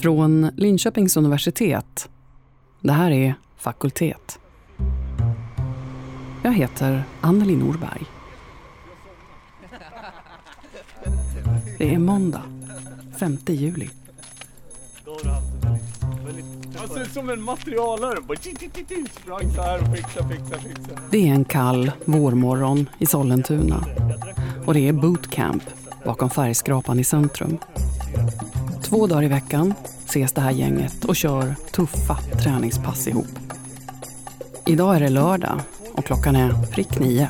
Från Linköpings universitet. Det här är Fakultet. Jag heter Anneli Norberg. Det är måndag, 5 juli. Han ser ut som en materialare. Bara ti, ti, ti, ti. Sprang så här och fixa, fixa, fixa. Det är en kall vårmorgon i Sollentuna. Och det är bootcamp bakom färgskrapan i centrum. Två dagar i veckan ses det här gänget och kör tuffa träningspass ihop. Idag är det lördag och klockan är prick nio.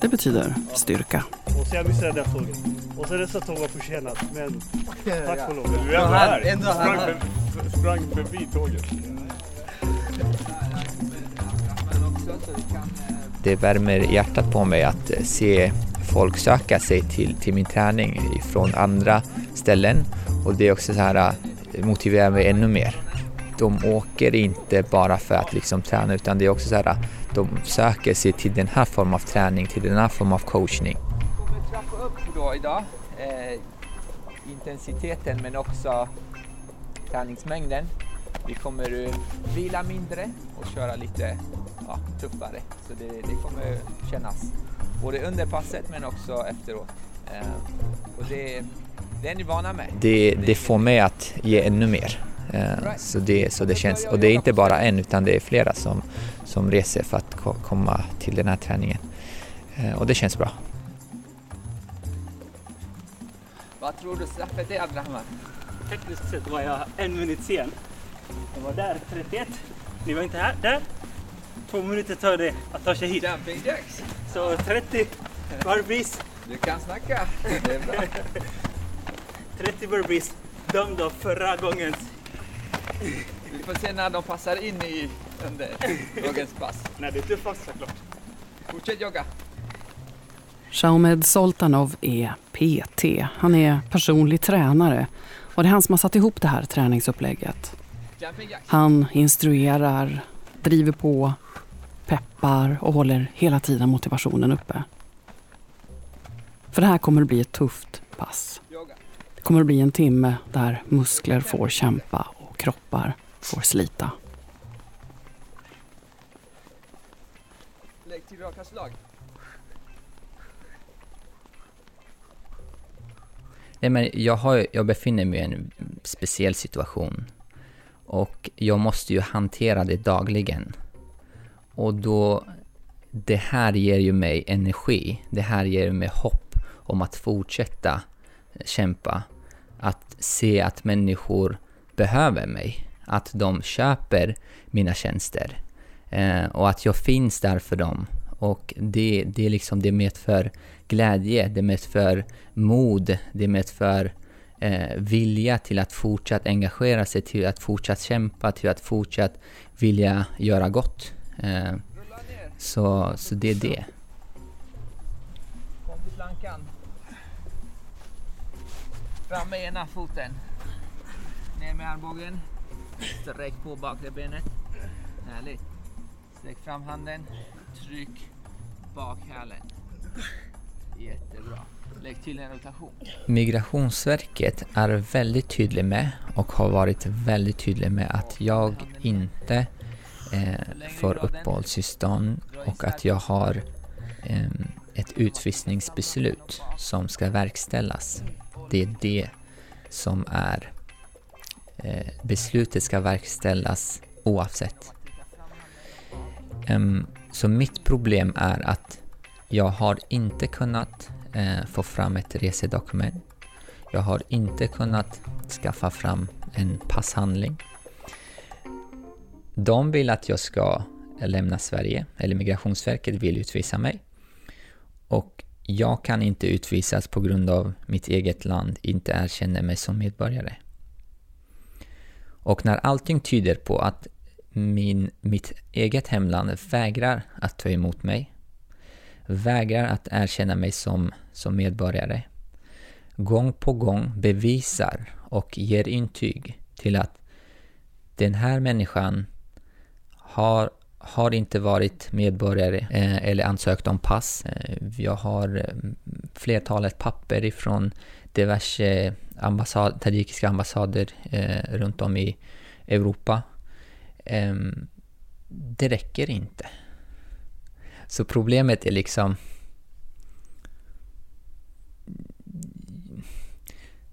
Det betyder styrka. Och så jag missade det tåget. Och så nästa tåg var försenat. Men tack och lov. Du är ändå här. ändå här. Sprang, för, sprang förbi tåget. Det värmer hjärtat på mig att se folk söka sig till, till min träning från andra ställen och det är också så här äh, motiverar mig ännu mer. De åker inte bara för att liksom träna utan det är också så här äh, de söker sig till den här formen av träning, till den här formen av coachning. Vi kommer trappa upp då idag eh, intensiteten men också träningsmängden. Vi kommer vila mindre och köra lite ja, tuffare. Så det, det kommer kännas både under passet men också efteråt. Eh, och det, det är ni vana med. Det, det får mig att ge ännu mer. Eh, så, det, så det känns, och det är inte bara en utan det är flera som, som reser för att ko komma till den här träningen. Eh, och det känns bra. Vad tror du straffet är Abdrahman? Tekniskt sett var jag en minut sen. Jag var där 31. Ni var inte här. Där. Två minuter tar det att ta sig hit. Jumping jacks. Så 30 burpees. Du kan snacka. Det är bra. 30 burpees. Dömd av förra gångens. Vi får se när de passar in i under dagens pass. Nej, det är tuffast såklart. Fortsätt jogga. Shaumed Soltanov är PT. Han är personlig tränare och det är han som har satt ihop det här träningsupplägget. Han instruerar, driver på, peppar och håller hela tiden motivationen uppe. För det här kommer att bli ett tufft pass. Det kommer att bli en timme där muskler får kämpa och kroppar får slita. Lägg till raka slag. Nej, men jag, har, jag befinner mig i en speciell situation och jag måste ju hantera det dagligen. Och då, det här ger ju mig energi, det här ger mig hopp om att fortsätta kämpa. Att se att människor behöver mig, att de köper mina tjänster eh, och att jag finns där för dem. Och det, det, är liksom, det medför glädje, det medför mod, det medför eh, vilja till att fortsatt engagera sig, till att fortsatt kämpa, till att fortsatt vilja göra gott. Eh, så, så det är det. Kom till plankan. Fram med ena foten. Ner med armbågen. Sträck på bakre benet. Härligt. Sträck fram handen. Tryck bak hälen. Jättebra. Lägg till en rotation. Migrationsverket är väldigt tydlig med och har varit väldigt tydlig med att jag inte eh, får uppehållstillstånd och att jag har eh, ett utvisningsbeslut som ska verkställas. Det är det som är eh, beslutet ska verkställas oavsett. Em, så mitt problem är att jag har inte kunnat eh, få fram ett resedokument. Jag har inte kunnat skaffa fram en passhandling. De vill att jag ska lämna Sverige, eller Migrationsverket vill utvisa mig. Och jag kan inte utvisas på grund av mitt eget land inte erkänner mig som medborgare. Och när allting tyder på att min, mitt eget hemland vägrar att ta emot mig, vägrar att erkänna mig som, som medborgare, gång på gång bevisar och ger intyg till att den här människan har, har inte varit medborgare eh, eller ansökt om pass. Eh, jag har eh, flertalet papper ifrån diverse ambassad, tajikiska ambassader eh, runt om i Europa. Eh, det räcker inte. Så problemet är liksom...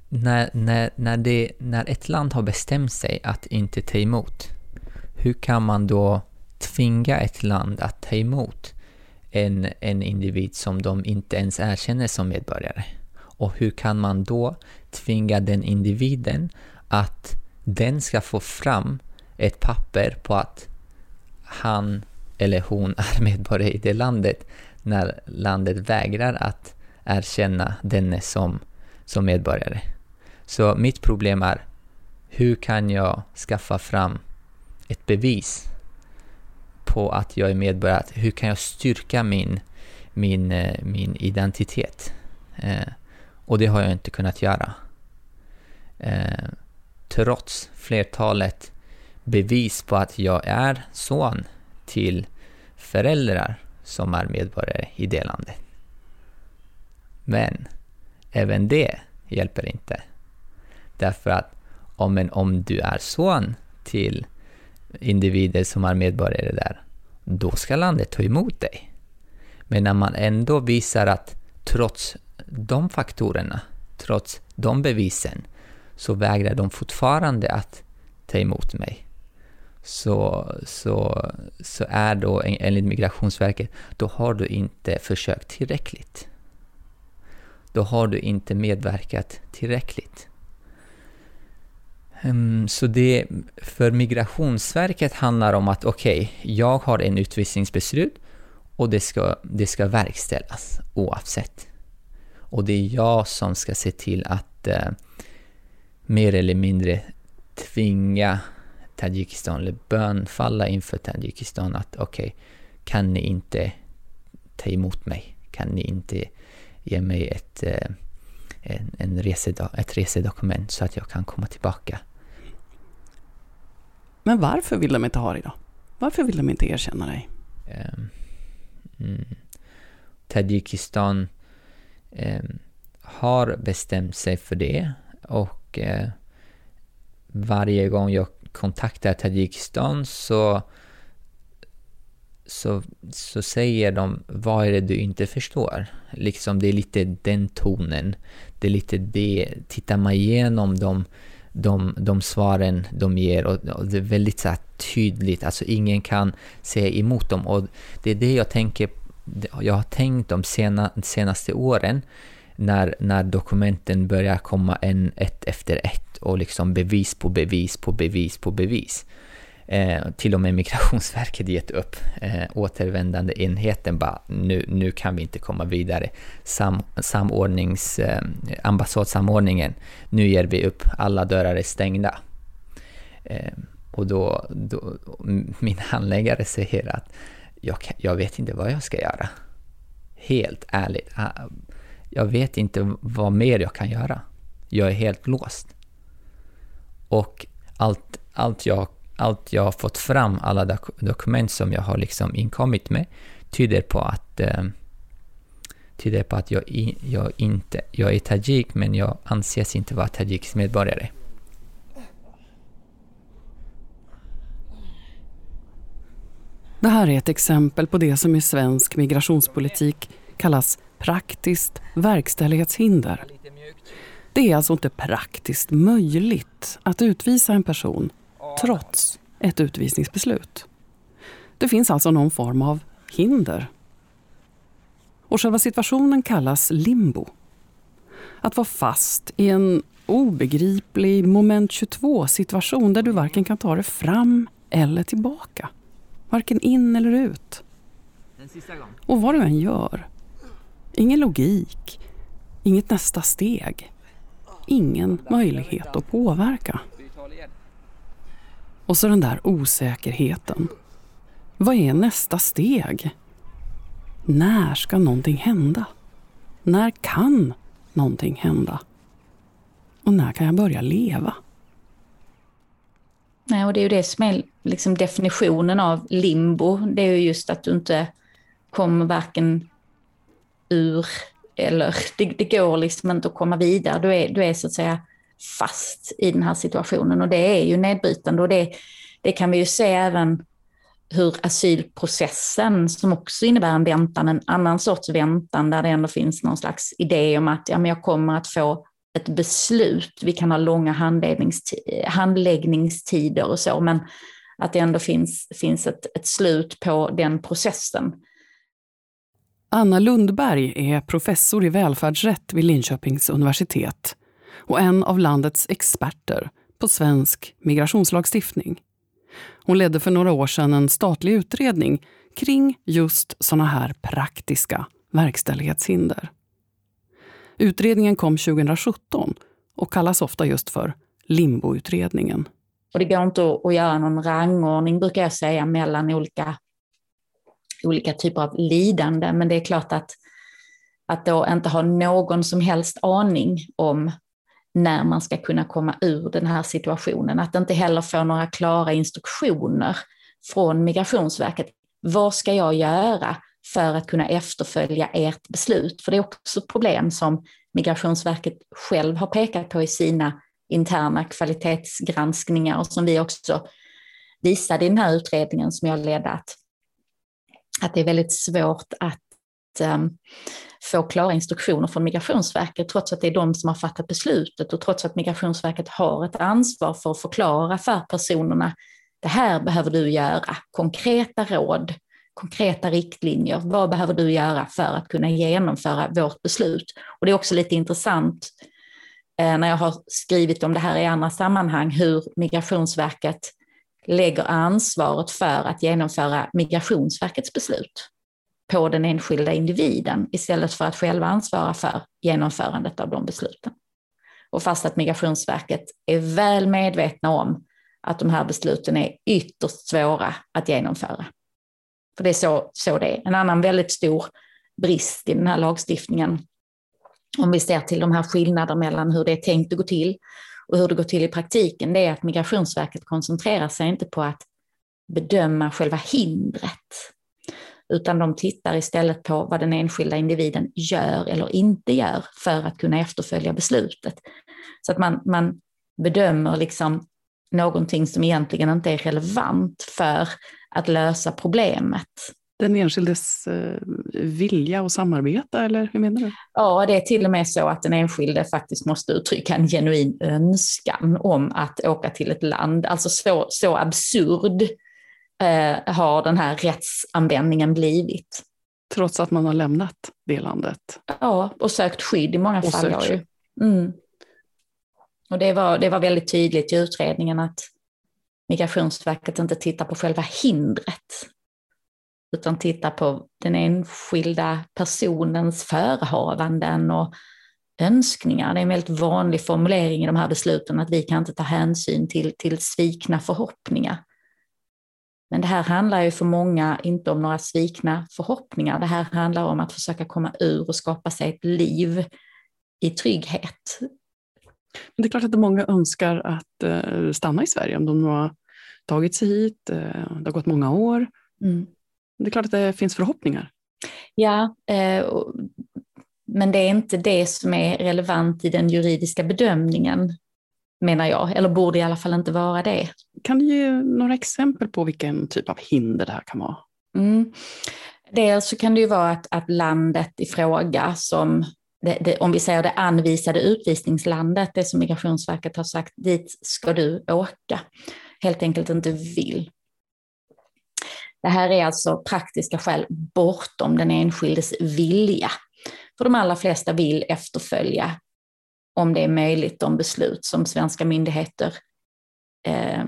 När, när, när, det, när ett land har bestämt sig att inte ta emot, hur kan man då tvinga ett land att ta emot en, en individ som de inte ens erkänner som medborgare? Och hur kan man då tvinga den individen att den ska få fram ett papper på att han eller hon är medborgare i det landet när landet vägrar att erkänna denne som, som medborgare. Så mitt problem är hur kan jag skaffa fram ett bevis på att jag är medborgare? Hur kan jag styrka min, min, eh, min identitet? Eh, och det har jag inte kunnat göra. Eh, trots flertalet bevis på att jag är son till föräldrar som är medborgare i det landet. Men även det hjälper inte. Därför att om, en, om du är son till individer som är medborgare där, då ska landet ta emot dig. Men när man ändå visar att trots de faktorerna, trots de bevisen, så vägrar de fortfarande att ta emot mig. Så, så, så är då enligt Migrationsverket, då har du inte försökt tillräckligt. Då har du inte medverkat tillräckligt. Ehm, så det för Migrationsverket handlar om att okej, okay, jag har en utvisningsbeslut och det ska, det ska verkställas oavsett. Och det är jag som ska se till att eh, mer eller mindre tvinga Tadzjikistan, eller bönfalla inför Tadzjikistan att okej, okay, kan ni inte ta emot mig? Kan ni inte ge mig ett, uh, en, en resedo ett resedokument så att jag kan komma tillbaka? Men varför vill de inte ha dig då? Varför vill de inte erkänna dig? Um, mm. Tadzjikistan um, har bestämt sig för det och uh, varje gång jag kontaktar Tadzjikistan så, så, så säger de vad är det du inte förstår? Liksom det är lite den tonen. Det är lite det, tittar man igenom de de, de svaren de ger och, och det är väldigt så tydligt, alltså ingen kan säga emot dem och det är det jag tänker, jag har tänkt de sena, senaste åren när, när dokumenten börjar komma en ett efter ett och liksom bevis på bevis på bevis på bevis. Eh, till och med Migrationsverket gett upp. Eh, återvändande enheten bara, nu, nu kan vi inte komma vidare. Sam, samordnings, eh, ambassadsamordningen, nu ger vi upp, alla dörrar är stängda. Eh, och då, då, min handläggare säger att jag, jag vet inte vad jag ska göra. Helt ärligt. Ah, jag vet inte vad mer jag kan göra. Jag är helt låst. Och allt, allt jag allt jag har fått fram, alla dok dokument som jag har liksom inkommit med, tyder på att, eh, tyder på att jag, i, jag, inte, jag är tajik, men jag anses inte vara tajiks medborgare. Det här är ett exempel på det som i svensk migrationspolitik kallas praktiskt verkställighetshinder. Det är alltså inte praktiskt möjligt att utvisa en person trots ett utvisningsbeslut. Det finns alltså någon form av hinder. Och själva situationen kallas limbo. Att vara fast i en obegriplig moment 22-situation där du varken kan ta dig fram eller tillbaka. Varken in eller ut. Och vad du än gör. Ingen logik. Inget nästa steg. Ingen möjlighet att påverka. Och så den där osäkerheten. Vad är nästa steg? När ska någonting hända? När kan någonting hända? Och när kan jag börja leva? Nej, och det är ju det som är liksom definitionen av limbo. Det är ju just att du inte kommer varken ur eller det, det går liksom inte att komma vidare. Du är, du är så att säga fast i den här situationen och det är ju nedbrytande och det, det kan vi ju se även hur asylprocessen, som också innebär en väntan, en annan sorts väntan där det ändå finns någon slags idé om att ja, men jag kommer att få ett beslut. Vi kan ha långa handläggningstider och så, men att det ändå finns, finns ett, ett slut på den processen. Anna Lundberg är professor i välfärdsrätt vid Linköpings universitet och en av landets experter på svensk migrationslagstiftning. Hon ledde för några år sedan en statlig utredning kring just sådana här praktiska verkställighetshinder. Utredningen kom 2017 och kallas ofta just för Limboutredningen. Och det går inte att göra någon rangordning, brukar jag säga, mellan olika, olika typer av lidande. Men det är klart att, att då inte ha någon som helst aning om när man ska kunna komma ur den här situationen. Att inte heller få några klara instruktioner från Migrationsverket. Vad ska jag göra för att kunna efterfölja ert beslut? För det är också ett problem som Migrationsverket själv har pekat på i sina interna kvalitetsgranskningar och som vi också visade i den här utredningen som jag ledde att, att det är väldigt svårt att ehm, få klara instruktioner från Migrationsverket trots att det är de som har fattat beslutet och trots att Migrationsverket har ett ansvar för att förklara för personerna det här behöver du göra, konkreta råd, konkreta riktlinjer. Vad behöver du göra för att kunna genomföra vårt beslut? Och det är också lite intressant eh, när jag har skrivit om det här i andra sammanhang, hur Migrationsverket lägger ansvaret för att genomföra Migrationsverkets beslut på den enskilda individen istället för att själva ansvara för genomförandet av de besluten. Och fast att Migrationsverket är väl medvetna om att de här besluten är ytterst svåra att genomföra. För det är så, så det är. En annan väldigt stor brist i den här lagstiftningen, om vi ser till de här skillnaderna mellan hur det är tänkt att gå till och hur det går till i praktiken, det är att Migrationsverket koncentrerar sig inte på att bedöma själva hindret, utan de tittar istället på vad den enskilda individen gör eller inte gör för att kunna efterfölja beslutet. Så att man, man bedömer liksom någonting som egentligen inte är relevant för att lösa problemet. Den enskildes eh, vilja att samarbeta, eller hur menar du? Ja, det är till och med så att den enskilde faktiskt måste uttrycka en genuin önskan om att åka till ett land. Alltså så, så absurd eh, har den här rättsanvändningen blivit. Trots att man har lämnat det landet? Ja, och sökt skydd i många och fall. Ju. Mm. Och det var, det var väldigt tydligt i utredningen att Migrationsverket inte tittar på själva hindret, utan tittar på den enskilda personens förehavanden och önskningar. Det är en väldigt vanlig formulering i de här besluten att vi kan inte ta hänsyn till, till svikna förhoppningar. Men det här handlar ju för många inte om några svikna förhoppningar. Det här handlar om att försöka komma ur och skapa sig ett liv i trygghet. Men det är klart att många önskar att uh, stanna i Sverige om de har tagit sig hit. Uh, det har gått många år. Mm. Det är klart att det finns förhoppningar. Ja, uh, men det är inte det som är relevant i den juridiska bedömningen menar jag, eller borde i alla fall inte vara det. Kan du ge några exempel på vilken typ av hinder det här kan vara? Mm. Dels så kan det ju vara att, att landet i fråga som det, det, om vi säger det anvisade utvisningslandet, det som Migrationsverket har sagt, dit ska du åka, helt enkelt inte vill. Det här är alltså praktiska skäl bortom den enskildes vilja. För de allra flesta vill efterfölja om det är möjligt, de beslut som svenska myndigheter eh,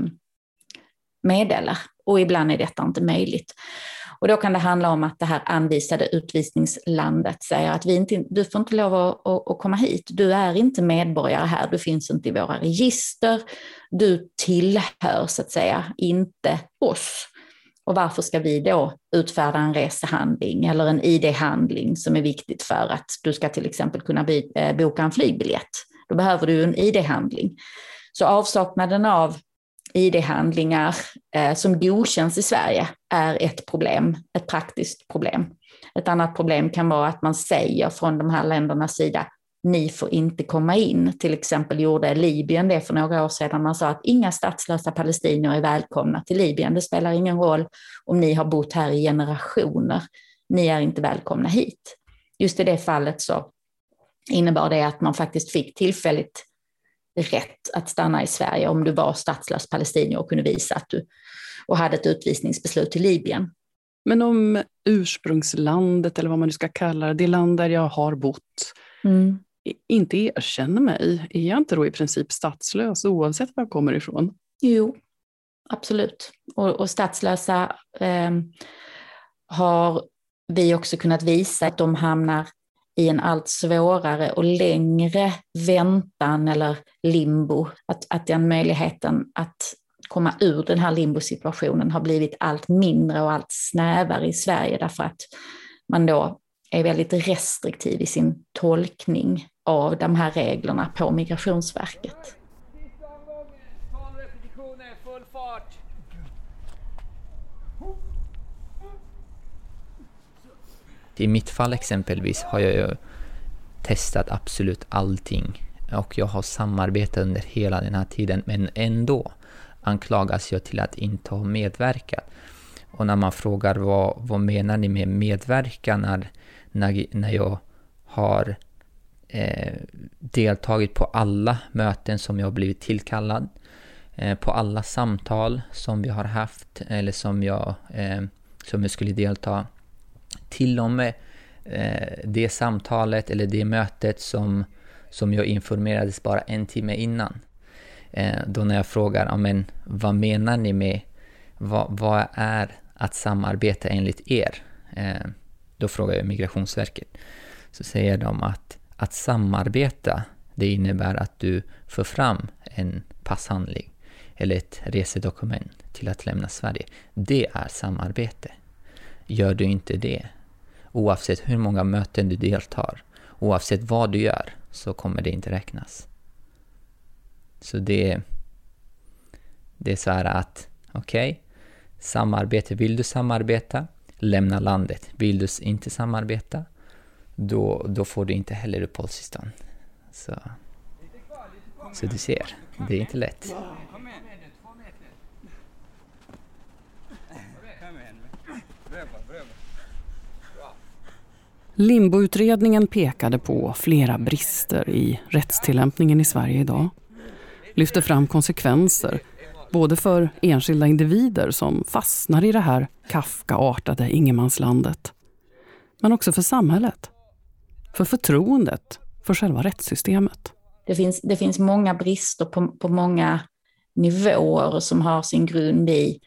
meddelar. Och ibland är detta inte möjligt. Och då kan det handla om att det här anvisade utvisningslandet säger att vi inte, du får inte lov att, att, att, komma hit. Du är inte medborgare här, du finns inte i våra register. Du tillhör så att säga inte oss. Och varför ska vi då utfärda en resehandling eller en ID-handling som är viktigt för att du ska till exempel kunna eh, boka en flygbiljett? Då behöver du en ID-handling. Så avsaknaden av ID-handlingar eh, som godkänns i Sverige är ett problem, ett praktiskt problem. Ett annat problem kan vara att man säger från de här ländernas sida, ni får inte komma in. Till exempel gjorde Libyen det för några år sedan. Man sa att inga statslösa palestinier är välkomna till Libyen. Det spelar ingen roll om ni har bott här i generationer. Ni är inte välkomna hit. Just i det fallet så innebar det att man faktiskt fick tillfälligt rätt att stanna i Sverige om du var statslös palestinier och kunde visa att du och hade ett utvisningsbeslut till Libyen. Men om ursprungslandet, eller vad man nu ska kalla det, det land där jag har bott, mm inte erkänner mig, är jag inte då i princip statslös oavsett var jag kommer ifrån? Jo, absolut. Och, och statslösa eh, har vi också kunnat visa att de hamnar i en allt svårare och längre väntan eller limbo. Att, att den möjligheten att komma ur den här limbosituationen har blivit allt mindre och allt snävare i Sverige därför att man då är väldigt restriktiv i sin tolkning av de här reglerna på Migrationsverket. I mitt fall exempelvis har jag ju testat absolut allting och jag har samarbetat under hela den här tiden men ändå anklagas jag till att inte ha medverkat. Och när man frågar vad, vad menar ni med medverkan när, när, när jag har eh, deltagit på alla möten som jag har blivit tillkallad, eh, på alla samtal som vi har haft eller som jag, eh, som jag skulle delta till och med eh, det samtalet eller det mötet som, som jag informerades bara en timme innan. Eh, då när jag frågar, amen, vad menar ni med, vad, vad är att samarbeta enligt er? Eh, då frågar jag Migrationsverket. Så säger de att att samarbeta, det innebär att du får fram en passhandling eller ett resedokument till att lämna Sverige. Det är samarbete. Gör du inte det, oavsett hur många möten du deltar, oavsett vad du gör, så kommer det inte räknas. Så det, det är så här att, okej, okay, samarbete, vill du samarbeta, lämna landet. Vill du inte samarbeta, då, då får du inte heller uppehållstillstånd. Så, så du ser, det är inte lätt. Limboutredningen pekade på flera brister i rättstillämpningen i Sverige idag. Lyfte fram konsekvenser både för enskilda individer som fastnar i det här Kafka-artade ingenmanslandet men också för samhället, för förtroendet för själva rättssystemet. Det finns, det finns många brister på, på många nivåer som har sin grund i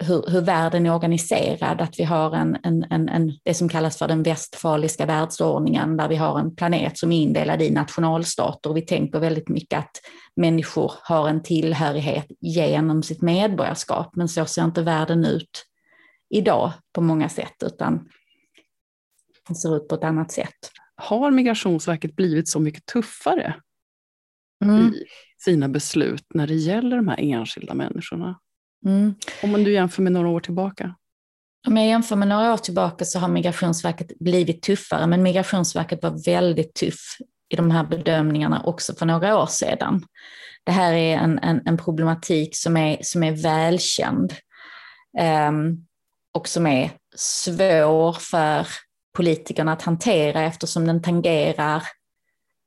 hur, hur världen är organiserad, att vi har en, en, en, en, det som kallas för den västfaliska världsordningen, där vi har en planet som är indelad i nationalstater och vi tänker väldigt mycket att människor har en tillhörighet genom sitt medborgarskap, men så ser inte världen ut idag på många sätt, utan ser ut på ett annat sätt. Har Migrationsverket blivit så mycket tuffare mm. i sina beslut när det gäller de här enskilda människorna? Mm. Om du jämför med några år tillbaka? Om jag jämför med några år tillbaka så har Migrationsverket blivit tuffare, men Migrationsverket var väldigt tuff i de här bedömningarna också för några år sedan. Det här är en, en, en problematik som är, som är välkänd um, och som är svår för politikerna att hantera eftersom den tangerar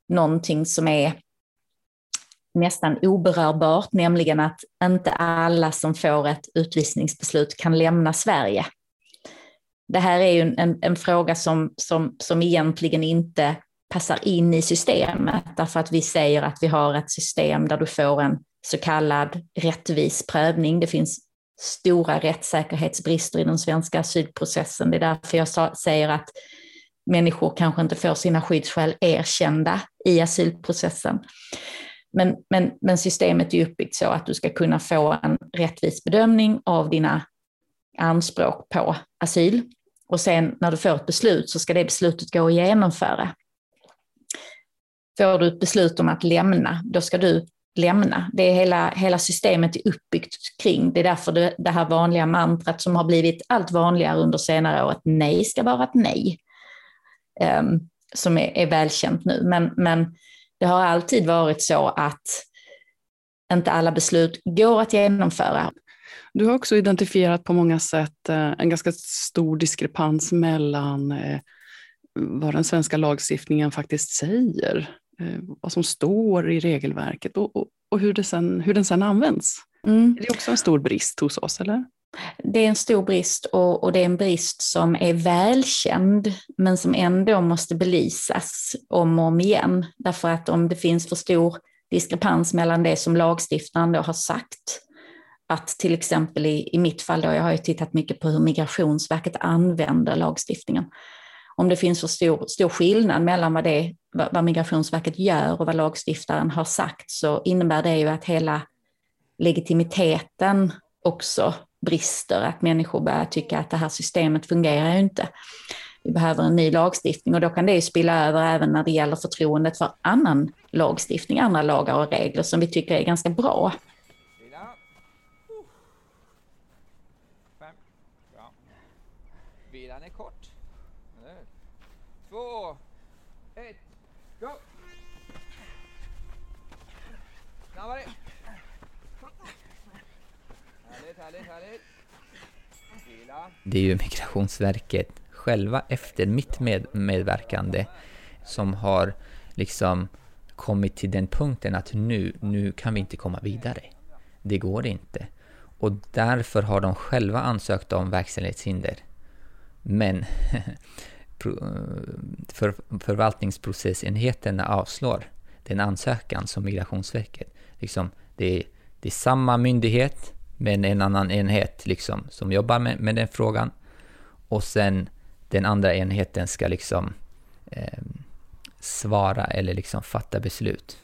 någonting som är nästan oberörbart, nämligen att inte alla som får ett utvisningsbeslut kan lämna Sverige. Det här är ju en, en fråga som, som, som egentligen inte passar in i systemet, därför att vi säger att vi har ett system där du får en så kallad rättvis prövning. Det finns stora rättssäkerhetsbrister i den svenska asylprocessen. Det är därför jag säger att människor kanske inte får sina skyddsskäl erkända i asylprocessen. Men, men, men systemet är uppbyggt så att du ska kunna få en rättvis bedömning av dina anspråk på asyl. Och sen när du får ett beslut så ska det beslutet gå att genomföra. Får du ett beslut om att lämna, då ska du lämna. Det är hela, hela systemet är uppbyggt kring. Det är därför det, det här vanliga mantrat som har blivit allt vanligare under senare år, att nej ska vara ett nej, um, som är, är välkänt nu. Men, men det har alltid varit så att inte alla beslut går att genomföra. Du har också identifierat på många sätt eh, en ganska stor diskrepans mellan eh, vad den svenska lagstiftningen faktiskt säger, vad som står i regelverket och, och, och hur, det sen, hur den sen används. Mm. Är det också en stor brist hos oss, eller? Det är en stor brist och, och, det är en brist som är välkänd men som ändå måste belysas om och om igen. Därför att om det finns för stor diskrepans mellan det som lagstiftaren då har sagt, att till exempel i, i mitt fall, då, jag har ju tittat mycket på hur Migrationsverket använder lagstiftningen, om det finns för stor, stor skillnad mellan vad, det, vad Migrationsverket gör och vad lagstiftaren har sagt så innebär det ju att hela legitimiteten också brister, att människor börjar tycka att det här systemet fungerar ju inte. Vi behöver en ny lagstiftning och då kan det ju spilla över även när det gäller förtroendet för annan lagstiftning, andra lagar och regler som vi tycker är ganska bra. Vilan är kort. Två, ett, go! Snabbare! Härligt, härligt, härligt. Det är ju Migrationsverket själva efter mitt med medverkande som har liksom kommit till den punkten att nu, nu kan vi inte komma vidare. Det går inte. Och därför har de själva ansökt om verkställighetshinder. Men för, förvaltningsprocessenheterna avslår den ansökan som Migrationsverket. Liksom, det, är, det är samma myndighet men en annan enhet liksom, som jobbar med, med den frågan. Och sen den andra enheten ska liksom eh, svara eller liksom fatta beslut.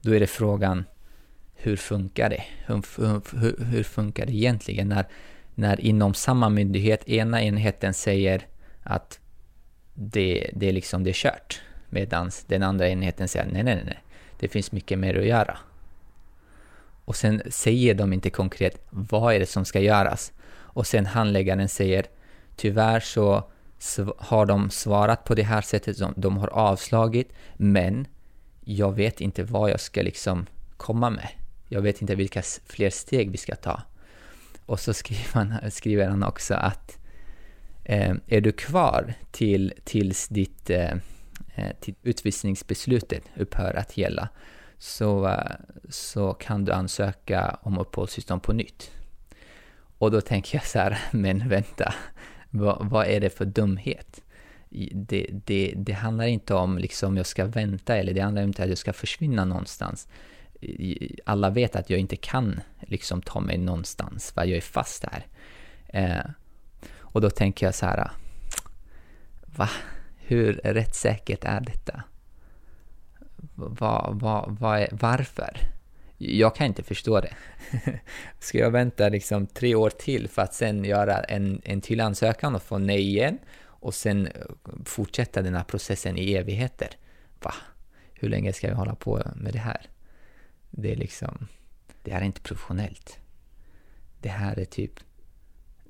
Då är det frågan, hur funkar det? Hur, hur, hur funkar det egentligen när, när inom samma myndighet ena enheten säger att det, det, är liksom, det är kört, medan den andra enheten säger nej, nej, nej, det finns mycket mer att göra. Och sen säger de inte konkret vad är det som ska göras. Och sen handläggaren säger tyvärr så har de svarat på det här sättet, de har avslagit, men jag vet inte vad jag ska liksom komma med. Jag vet inte vilka fler steg vi ska ta. Och så skriver han, skriver han också att eh, är du kvar till, tills ditt eh, eh, till utvisningsbeslutet upphör att gälla så, så kan du ansöka om uppehållstillstånd på nytt. Och då tänker jag så här, men vänta, vad, vad är det för dumhet? Det, det, det handlar inte om liksom jag ska vänta eller det handlar inte om att jag ska försvinna någonstans. Alla vet att jag inte kan liksom ta mig någonstans, för jag är fast här. Eh, och då tänker jag så här, va? Hur rättssäkert är detta? Va, va, va är, varför? Jag kan inte förstå det. Ska jag vänta liksom tre år till för att sen göra en, en till ansökan och få nej igen och sen eh, fortsätta den här processen i evigheter? Va? Hur länge ska jag hålla på med det här? Det är liksom... Det här är inte professionellt. Det här är typ...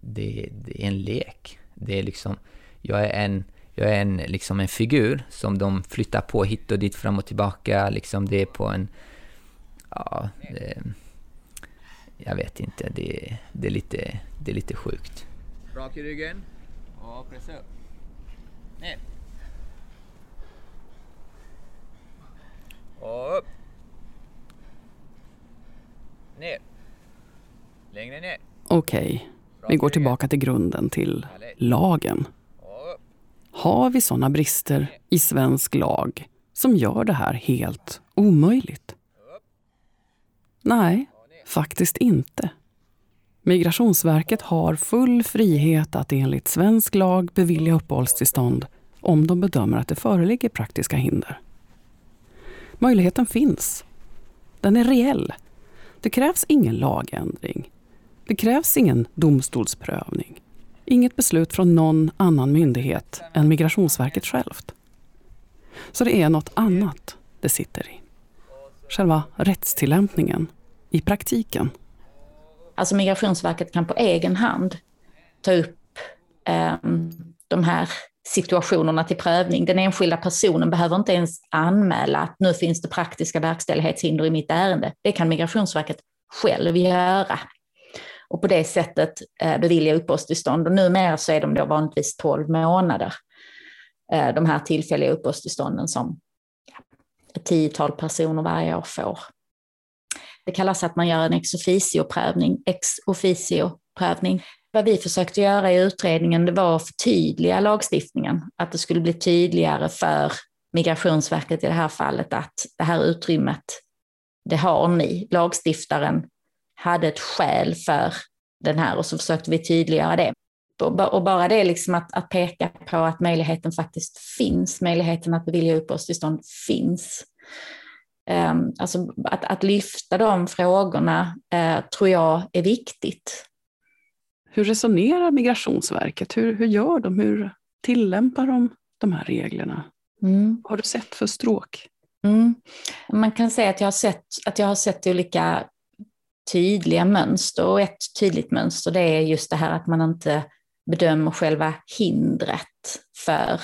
Det, det är en lek. Det är liksom... Jag är en jag är en, liksom en figur som de flyttar på hit och dit, fram och tillbaka. Liksom det är på en ja, det, jag vet inte. Det, det, är lite, det är lite sjukt. Rak i ryggen och pressa upp. Ner. Och upp. Ner. Längre ner. Okej, vi går tillbaka till grunden, till lagen. Har vi sådana brister i svensk lag som gör det här helt omöjligt? Nej, faktiskt inte. Migrationsverket har full frihet att enligt svensk lag bevilja uppehållstillstånd om de bedömer att det föreligger praktiska hinder. Möjligheten finns. Den är reell. Det krävs ingen lagändring. Det krävs ingen domstolsprövning. Inget beslut från någon annan myndighet än Migrationsverket självt. Så det är något annat det sitter i. själva rättstillämpningen i praktiken? Alltså Migrationsverket kan på egen hand ta upp eh, de här situationerna till prövning. Den enskilda personen behöver inte ens anmäla att nu finns det praktiska verkställighetshinder i mitt ärende. Det kan Migrationsverket själv göra. Och på det sättet eh, bevilja uppehållstillstånd. Och numera så är de då vanligtvis 12 månader. Eh, de här tillfälliga uppehållstillstånden som ett tiotal personer varje år får. Det kallas att man gör en ex officio-prövning. Ex officio-prövning. Vad vi försökte göra i utredningen det var att förtydliga lagstiftningen. Att det skulle bli tydligare för Migrationsverket i det här fallet att det här utrymmet, det har ni. Lagstiftaren hade ett skäl för den här och så försökte vi tydliggöra det. Och bara det liksom att, att peka på att möjligheten faktiskt finns, möjligheten att bevilja uppehållstillstånd finns. Ehm, alltså att, att lyfta de frågorna eh, tror jag är viktigt. Hur resonerar Migrationsverket? Hur, hur gör de? Hur tillämpar de de här reglerna? Mm. Har du sett för stråk? Mm. Man kan säga att jag har sett, att jag har sett olika tydliga mönster och ett tydligt mönster det är just det här att man inte bedömer själva hindret för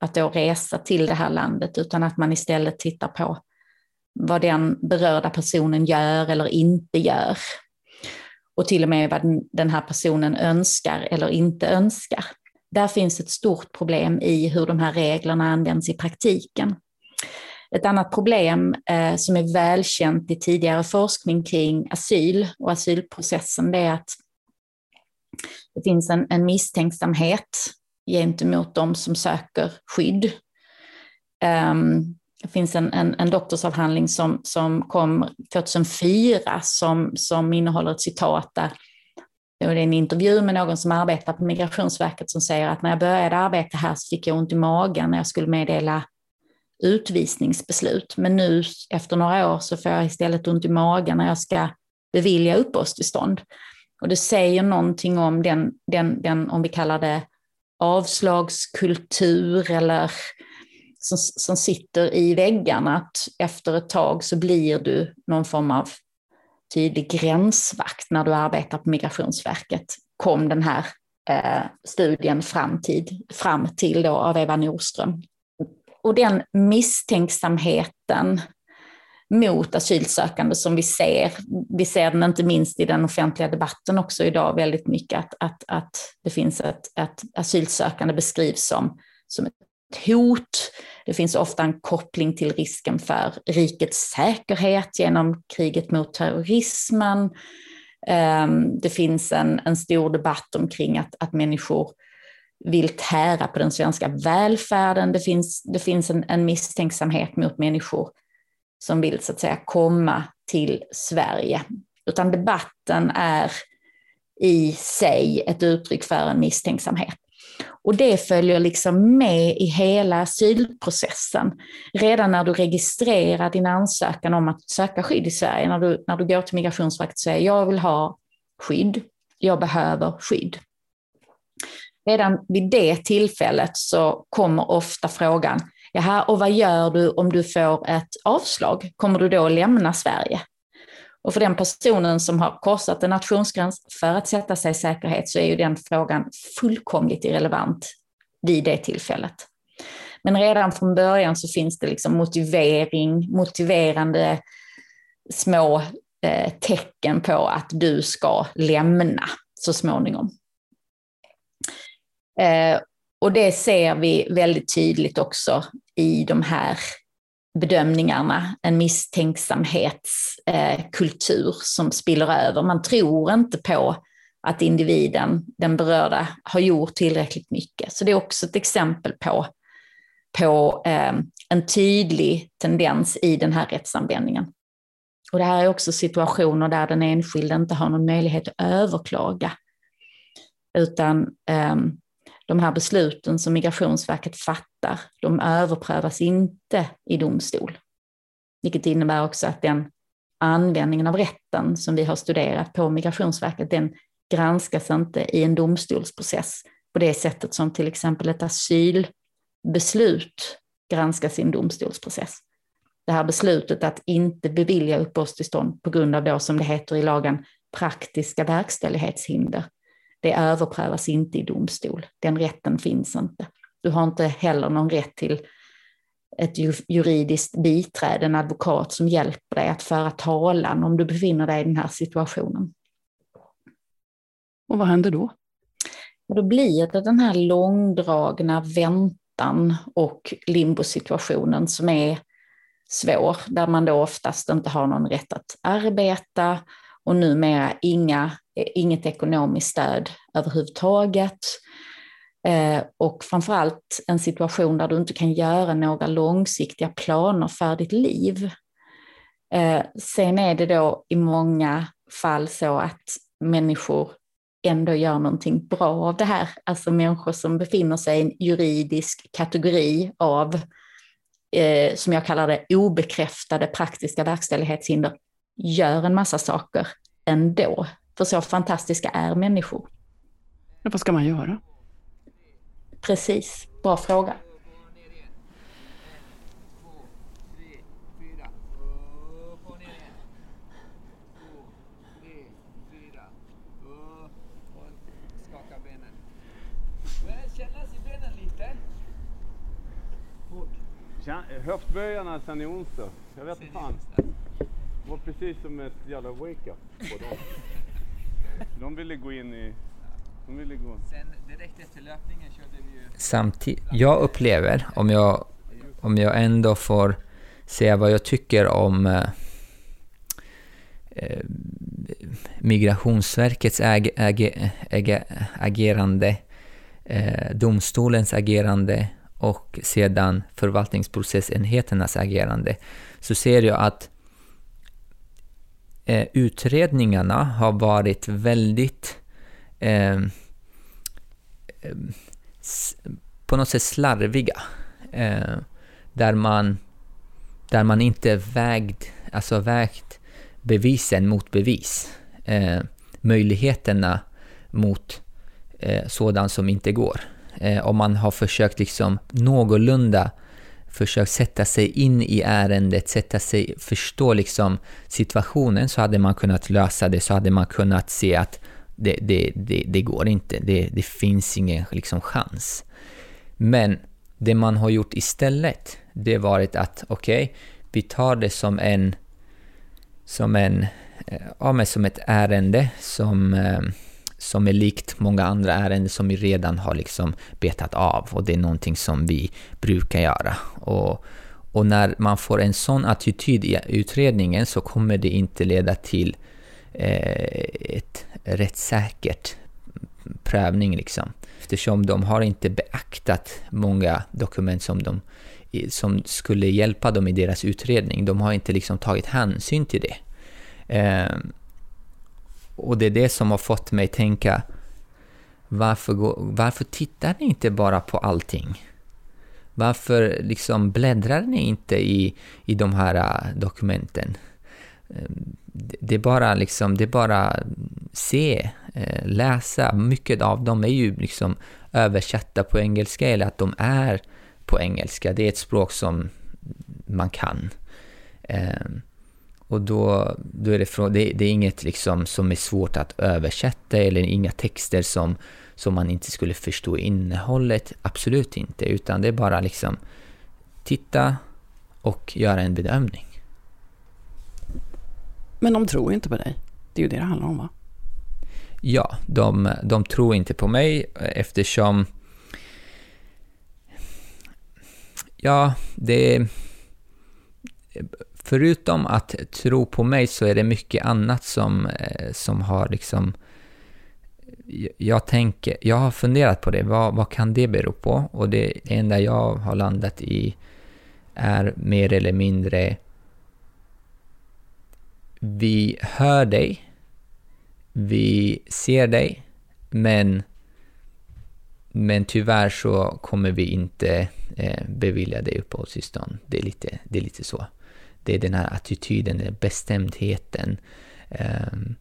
att då resa till det här landet utan att man istället tittar på vad den berörda personen gör eller inte gör. Och till och med vad den här personen önskar eller inte önskar. Där finns ett stort problem i hur de här reglerna används i praktiken. Ett annat problem eh, som är välkänt i tidigare forskning kring asyl och asylprocessen det är att det finns en, en misstänksamhet gentemot de som söker skydd. Um, det finns en, en, en doktorsavhandling som, som kom 2004 som, som innehåller ett citat där det är en intervju med någon som arbetar på Migrationsverket som säger att när jag började arbeta här så fick jag ont i magen när jag skulle meddela utvisningsbeslut. Men nu efter några år så får jag istället ont i magen när jag ska bevilja uppehållstillstånd. Och det säger någonting om den, den, den om vi kallar det avslagskultur eller som, som sitter i väggarna, att efter ett tag så blir du någon form av tydlig gränsvakt när du arbetar på Migrationsverket, kom den här eh, studien fram till, fram till då av Eva Nordström. Och den misstänksamheten mot asylsökande som vi ser. Vi ser den inte minst i den offentliga debatten också idag väldigt mycket, att, att, att det finns ett, ett asylsökande beskrivs som, som ett hot. Det finns ofta en koppling till risken för rikets säkerhet genom kriget mot terrorismen. Ehm, det finns en, en stor debatt omkring att, att människor vill tära på den svenska välfärden. Det finns, det finns en, en misstänksamhet mot människor som vill så att säga komma till Sverige. Utan debatten är i sig ett uttryck för en misstänksamhet. Och det följer liksom med i hela asylprocessen. Redan när du registrerar din ansökan om att söka skydd i Sverige, när du, när du går till Migrationsverket och säger jag vill ha skydd, jag behöver skydd. Redan vid det tillfället så kommer ofta frågan, Jaha, och vad gör du om du får ett avslag? Kommer du då lämna Sverige? Och för den personen som har korsat en nationsgräns för att sätta sig i säkerhet så är ju den frågan fullkomligt irrelevant vid det tillfället. Men redan från början så finns det liksom motivering, motiverande små eh, tecken på att du ska lämna så småningom. Eh, och det ser vi väldigt tydligt också i de här bedömningarna, en misstänksamhetskultur eh, som spiller över. Man tror inte på att individen, den berörda, har gjort tillräckligt mycket. Så det är också ett exempel på, på eh, en tydlig tendens i den här rättsanvändningen. Och det här är också situationer där den enskilde inte har någon möjlighet att överklaga. Utan ehm, de här besluten som Migrationsverket fattar, de överprövas inte i domstol. Vilket innebär också att den användningen av rätten som vi har studerat på Migrationsverket, den granskas inte i en domstolsprocess på det sättet som till exempel ett asylbeslut granskas i en domstolsprocess. det här beslutet att inte bevilja uppehållstillstånd på grund av då, som det heter i lagen, praktiska verkställighetshinder. Det överprövas inte i domstol. Den rätten finns inte. Du har inte heller någon rätt till ett juridiskt biträde, en advokat som hjälper dig att föra talan om du befinner dig i den här situationen. Och vad händer då? Då blir det den här långdragna väntan och limbosituationen som är svår, där man då oftast inte har någon rätt att arbeta och numera inga, inget ekonomiskt stöd överhuvudtaget. Eh, och framförallt en situation där du inte kan göra några långsiktiga planer för ditt liv. Eh, sen är det då i många fall så att människor ändå gör någonting bra av det här. Alltså människor som befinner sig i en juridisk kategori av, eh, som jag kallar det, obekräftade praktiska verkställighetshinder, gör en massa saker ändå. För så fantastiska är människor. Men vad ska man göra? Precis, bra fråga. Höftböjarna sen i onsdag. Jag vet inte fan. Det var precis som ett jävla wake-up på dem. De ville gå in i... De ville gå... Sen direkt efter löpningen körde vi ju... Samtidigt, jag upplever, om jag, om jag ändå får säga vad jag tycker om eh, eh Migrationsverkets äg, äg, äg, agerande, eh, domstolens agerande och sedan förvaltningsprocessenheternas agerande, så ser jag att eh, utredningarna har varit väldigt eh, på något sätt slarviga. Eh, där, man, där man inte vägt, alltså vägt bevisen mot bevis. Eh, möjligheterna mot eh, sådant som inte går. Eh, om man har försökt liksom någorlunda försökt sätta sig in i ärendet, sätta sig, förstå liksom situationen så hade man kunnat lösa det, så hade man kunnat se att det, det, det, det går inte, det, det finns ingen liksom chans. Men det man har gjort istället, det har varit att okej, okay, vi tar det som en, som en, eh, ja men som ett ärende som, eh, som är likt många andra ärenden som vi redan har liksom betat av och det är någonting som vi brukar göra. Och, och när man får en sån attityd i utredningen så kommer det inte leda till eh, Eh, ett rättssäkert prövning liksom. Eftersom de har inte beaktat många dokument som, de, som skulle hjälpa dem i deras utredning. De har inte liksom tagit hänsyn till det. Eh, och det är det som har fått mig tänka, varför, gå, varför tittar ni inte bara på allting? Varför liksom bläddrar ni inte i, i de här äh, dokumenten? Ehm, det är bara liksom, det är bara se, eh, läsa. Mycket av dem är ju liksom översatta på engelska eller att de är på engelska. Det är ett språk som man kan. Ehm, och då, då är det, från, det, det, är inget liksom som är svårt att översätta eller inga texter som, som man inte skulle förstå innehållet. Absolut inte, utan det är bara liksom titta och göra en bedömning. Men de tror inte på dig. Det är ju det det handlar om va? Ja, de, de tror inte på mig eftersom... Ja, det förutom att tro på mig så är det mycket annat som, eh, som har liksom... Jag tänker, jag har funderat på det, vad, vad kan det bero på? Och det enda jag har landat i är mer eller mindre vi hör dig, vi ser dig, men, men tyvärr så kommer vi inte eh, bevilja dig uppehållstillstånd. Det är lite, det är lite så det är den här attityden, den bestämdheten. Um,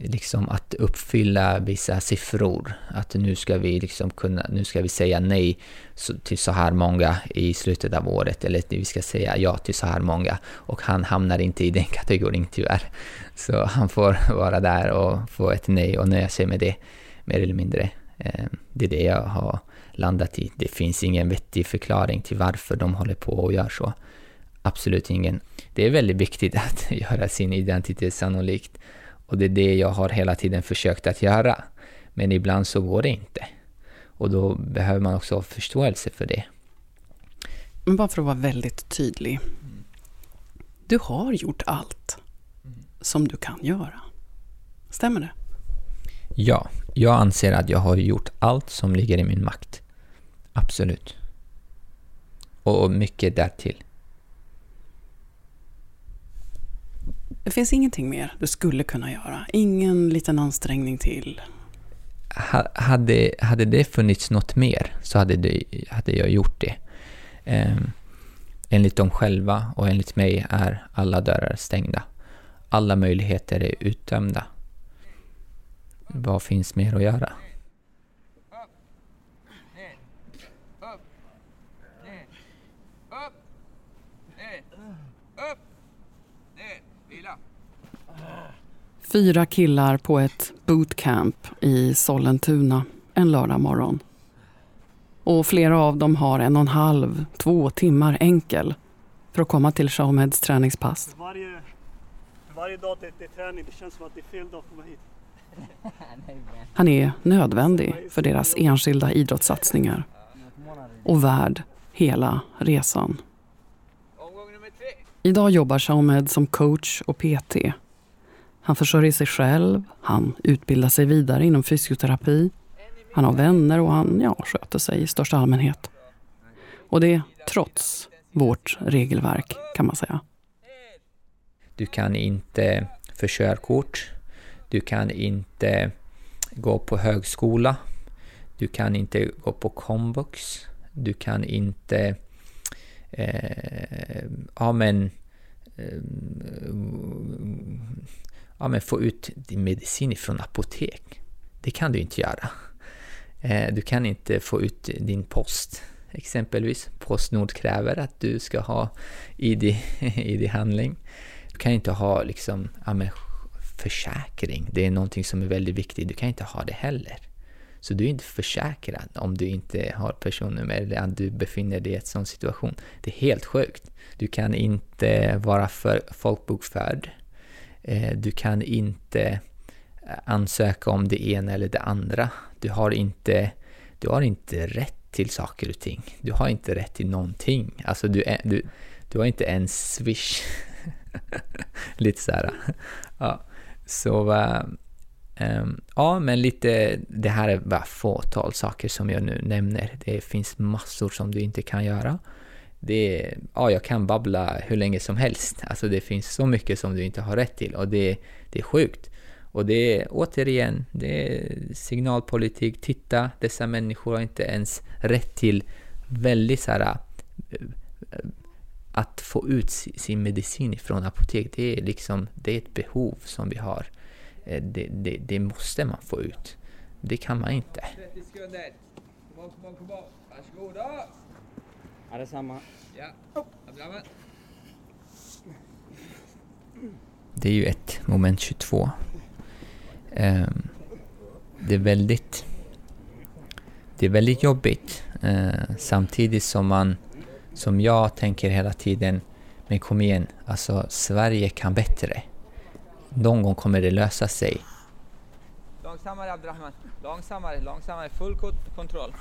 liksom att uppfylla vissa siffror. Att nu ska vi liksom kunna, nu ska vi säga nej till så här många i slutet av året eller vi ska säga ja till så här många. Och han hamnar inte i den kategorin tyvärr. Så han får vara där och få ett nej och nöja sig med det, mer eller mindre. Ehm, det är det jag har landat i. Det finns ingen vettig förklaring till varför de håller på och gör så. Absolut ingen. Det är väldigt viktigt att göra sin identitet sannolikt och det är det jag har hela tiden försökt att göra. Men ibland så går det inte. Och då behöver man också ha förståelse för det. Men bara för att vara väldigt tydlig. Du har gjort allt som du kan göra. Stämmer det? Ja, jag anser att jag har gjort allt som ligger i min makt. Absolut. Och mycket därtill. Det finns ingenting mer du skulle kunna göra? Ingen liten ansträngning till? hade, hade det funnits något mer så hade, det, hade jag gjort det. Eh, enligt dem själva och enligt mig är alla dörrar stängda. Alla möjligheter är uttömda. Vad finns mer att göra? Fyra killar på ett bootcamp i Sollentuna en lördag morgon. Och flera av dem har en och en halv, två timmar enkel för att komma till Shahmeds träningspass. Varje, varje dag det, det är träning, det känns som att det är fel dag att komma hit. Han är nödvändig för deras enskilda idrottssatsningar och värd hela resan. Idag jobbar Shamed som coach och PT han försörjer sig själv, han utbildar sig vidare inom fysioterapi, han har vänner och han ja, sköter sig i största allmänhet. Och det trots vårt regelverk kan man säga. Du kan inte få körkort, du kan inte gå på högskola, du kan inte gå på komvux, du kan inte eh, ja, men, eh, ja, men få ut din medicin från apotek. Det kan du inte göra. Eh, du kan inte få ut din post exempelvis. Postnord kräver att du ska ha ID, ID-handling. Du kan inte ha liksom, ja, men försäkring. Det är någonting som är väldigt viktigt. Du kan inte ha det heller. Så du är inte försäkrad om du inte har personnummer eller att du befinner dig i en sån situation. Det är helt sjukt. Du kan inte vara för folkbokförd Eh, du kan inte eh, ansöka om det ena eller det andra. Du har inte, du har inte rätt till saker och ting. Du har inte rätt till någonting. Alltså du, du, du har inte ens swish. lite så här. Ja, så... Um, ja, men lite... Det här är bara fåtal saker som jag nu nämner. Det finns massor som du inte kan göra det ja, jag kan babbla hur länge som helst. Alltså det finns så mycket som du inte har rätt till och det, det är sjukt. Och det är återigen, det är signalpolitik. Titta, dessa människor har inte ens rätt till väldigt så här, eh, att få ut sin medicin från apotek. Det är liksom, det är ett behov som vi har. Eh, det, det, det måste man få ut. Det kan man inte. 30 sekunder. Kom on, kom kom. Varsågoda! Ja, detsamma. Ja. Det är ju ett moment 22. Ehm, det är väldigt... Det är väldigt jobbigt eh, samtidigt som man, som jag tänker hela tiden, men kom igen, alltså Sverige kan bättre. Någon gång kommer det lösa sig. Långsammare Abdrahman, långsammare, långsammare, full kontroll.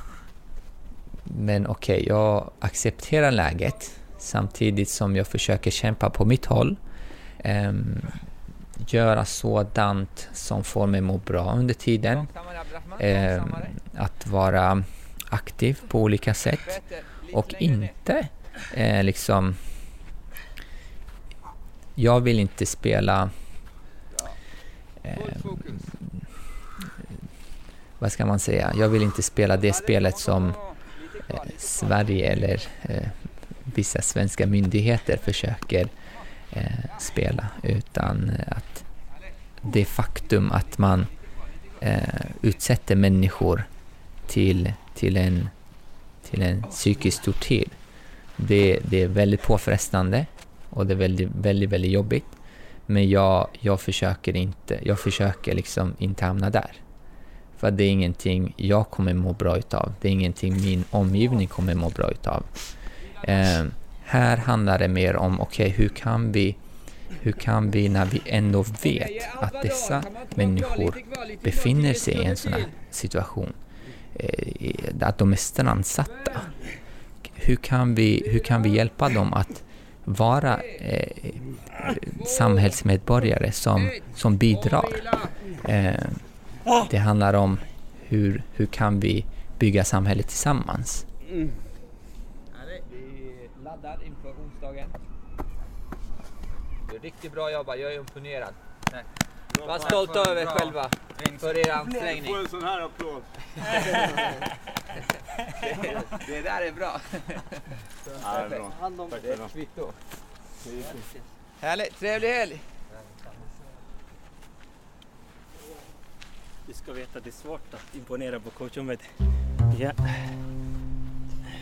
Men okej, okay, jag accepterar läget samtidigt som jag försöker kämpa på mitt håll. Um, göra sådant som får mig må bra under tiden. Um, att vara aktiv på olika sätt och inte uh, liksom... Jag vill inte spela... Um, vad ska man säga? Jag vill inte spela det spelet som Sverige eller eh, vissa svenska myndigheter försöker eh, spela utan att det faktum att man eh, utsätter människor till, till, en, till en psykisk tortyr. Det, det är väldigt påfrestande och det är väldigt, väldigt, väldigt jobbigt. Men jag, jag försöker inte, jag försöker liksom inte hamna där. För det är ingenting jag kommer må bra utav. Det är ingenting min omgivning kommer må bra utav. Eh, här handlar det mer om, okej, okay, hur kan vi hur kan vi, när vi ändå vet att dessa människor befinner sig i en sån här situation, eh, att de är strandsatta, hur kan vi, hur kan vi hjälpa dem att vara eh, samhällsmedborgare som, som bidrar? Eh, det handlar om hur, hur kan vi bygga samhället tillsammans? Mm. Vi laddar inför onsdagen. Riktigt bra jobbat, jag är imponerad. Var stolta över er själva för er ansträngning. Få en sån här applåd. det, det där är bra. Ja, det är bra. Det är ett kvitto. Härligt, trevlig helg! Du ska veta att det är svårt att imponera på coachummet. Ja.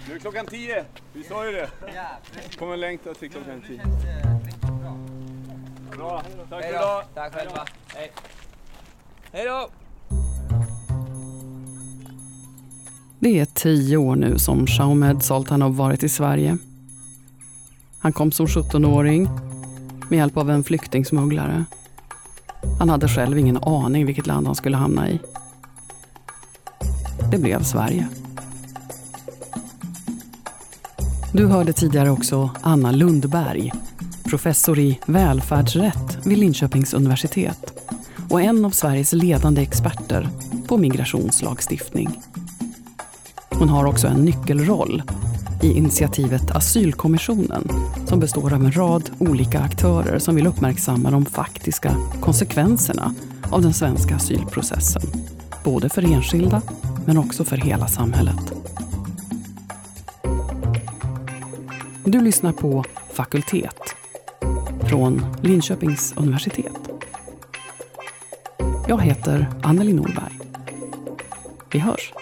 Nu är klockan tio, vi sa ju det. Kommer längta till klockan tio. Bra, tack för idag. Tack själva. Hej. Hej då! Det är tio år nu som Shahomed Soltanov varit i Sverige. Han kom som 17-åring med hjälp av en flyktingsmugglare. Han hade själv ingen aning vilket land han skulle hamna i. Det blev Sverige. Du hörde tidigare också Anna Lundberg professor i välfärdsrätt vid Linköpings universitet och en av Sveriges ledande experter på migrationslagstiftning. Hon har också en nyckelroll i initiativet Asylkommissionen som består av en rad olika aktörer som vill uppmärksamma de faktiska konsekvenserna av den svenska asylprocessen. Både för enskilda, men också för hela samhället. Du lyssnar på Fakultet från Linköpings universitet. Jag heter Anneli Norberg. Vi hörs!